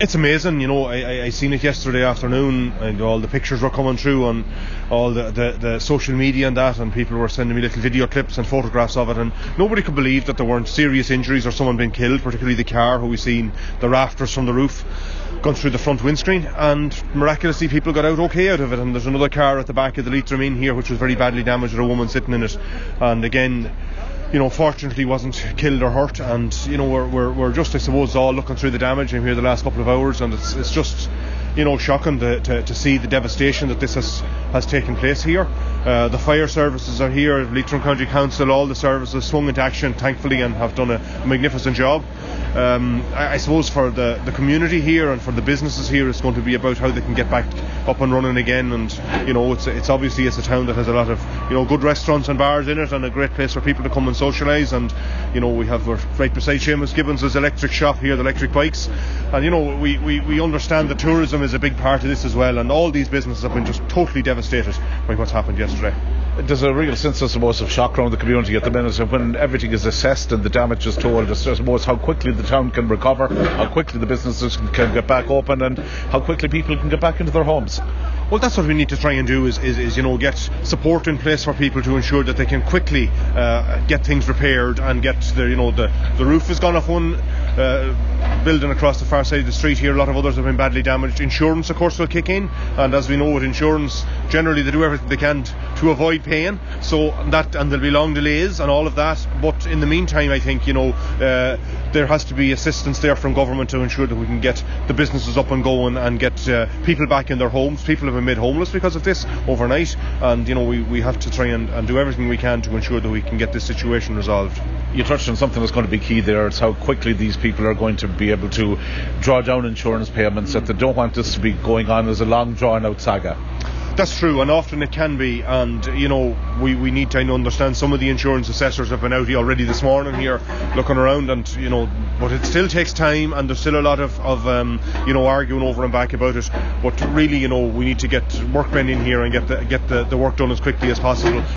It's amazing, you know. I, I, seen it yesterday afternoon, and all the pictures were coming through on all the, the, the social media and that, and people were sending me little video clips and photographs of it, and nobody could believe that there weren't serious injuries or someone being killed, particularly the car, who we seen the rafters from the roof gone through the front windscreen, and miraculously people got out okay out of it. And there's another car at the back of the Leitrim Inn here, which was very badly damaged, with a woman sitting in it, and again you know, fortunately wasn't killed or hurt. And you know, we're, we're, we're just, I suppose, all looking through the damage in here the last couple of hours, and it's, it's just, you know, shocking to, to, to see the devastation that this has, has taken place here. Uh, the fire services are here, Leitrim County Council, all the services swung into action, thankfully, and have done a magnificent job. Um, I, I, suppose for the, the community here and for the businesses here, it's going to be about how they can get back up and running again. And you know, it's it's obviously it's a town that has a lot of you know good restaurants and bars in it, and a great place for people to come and socialise. And you know, we have right beside Seamus Gibbons' electric shop here, the electric bikes, and you know, we, we, we understand that tourism is a big part of this as well. And all these businesses have been just totally devastated by what's happened yesterday there's a real sense, I suppose, of shock around the community at the minute. And when everything is assessed and the damage is told, I suppose, how quickly the town can recover, how quickly the businesses can, can get back open, and how quickly people can get back into their homes. Well, that's what we need to try and do is, is, is you know get support in place for people to ensure that they can quickly uh, get things repaired and get the you know the the roof has gone off one uh, building across the far side of the street here. A lot of others have been badly damaged. Insurance, of course, will kick in, and as we know with insurance, generally they do everything they can to avoid paying. So that and there'll be long delays and all of that. But in the meantime, I think you know uh, there has to be assistance there from government to ensure that we can get the businesses up and going and get uh, people back in their homes. People have been made homeless because of this overnight, and you know we, we have to try and, and do everything we can to ensure that we can get this situation resolved. You touched on something that's going to be key there. It's how quickly these people are going to be able to draw down insurance payments. That they don't want this to be going on as a long drawn out saga. That's true, and often it can be. And you know, we, we need to understand some of the insurance assessors have been out here already this morning here looking around, and you know, but it still takes time, and there's still a lot of, of um, you know arguing over and back about it. But really, you know, we need to get workmen in here and get the get the, the work done as quickly as possible.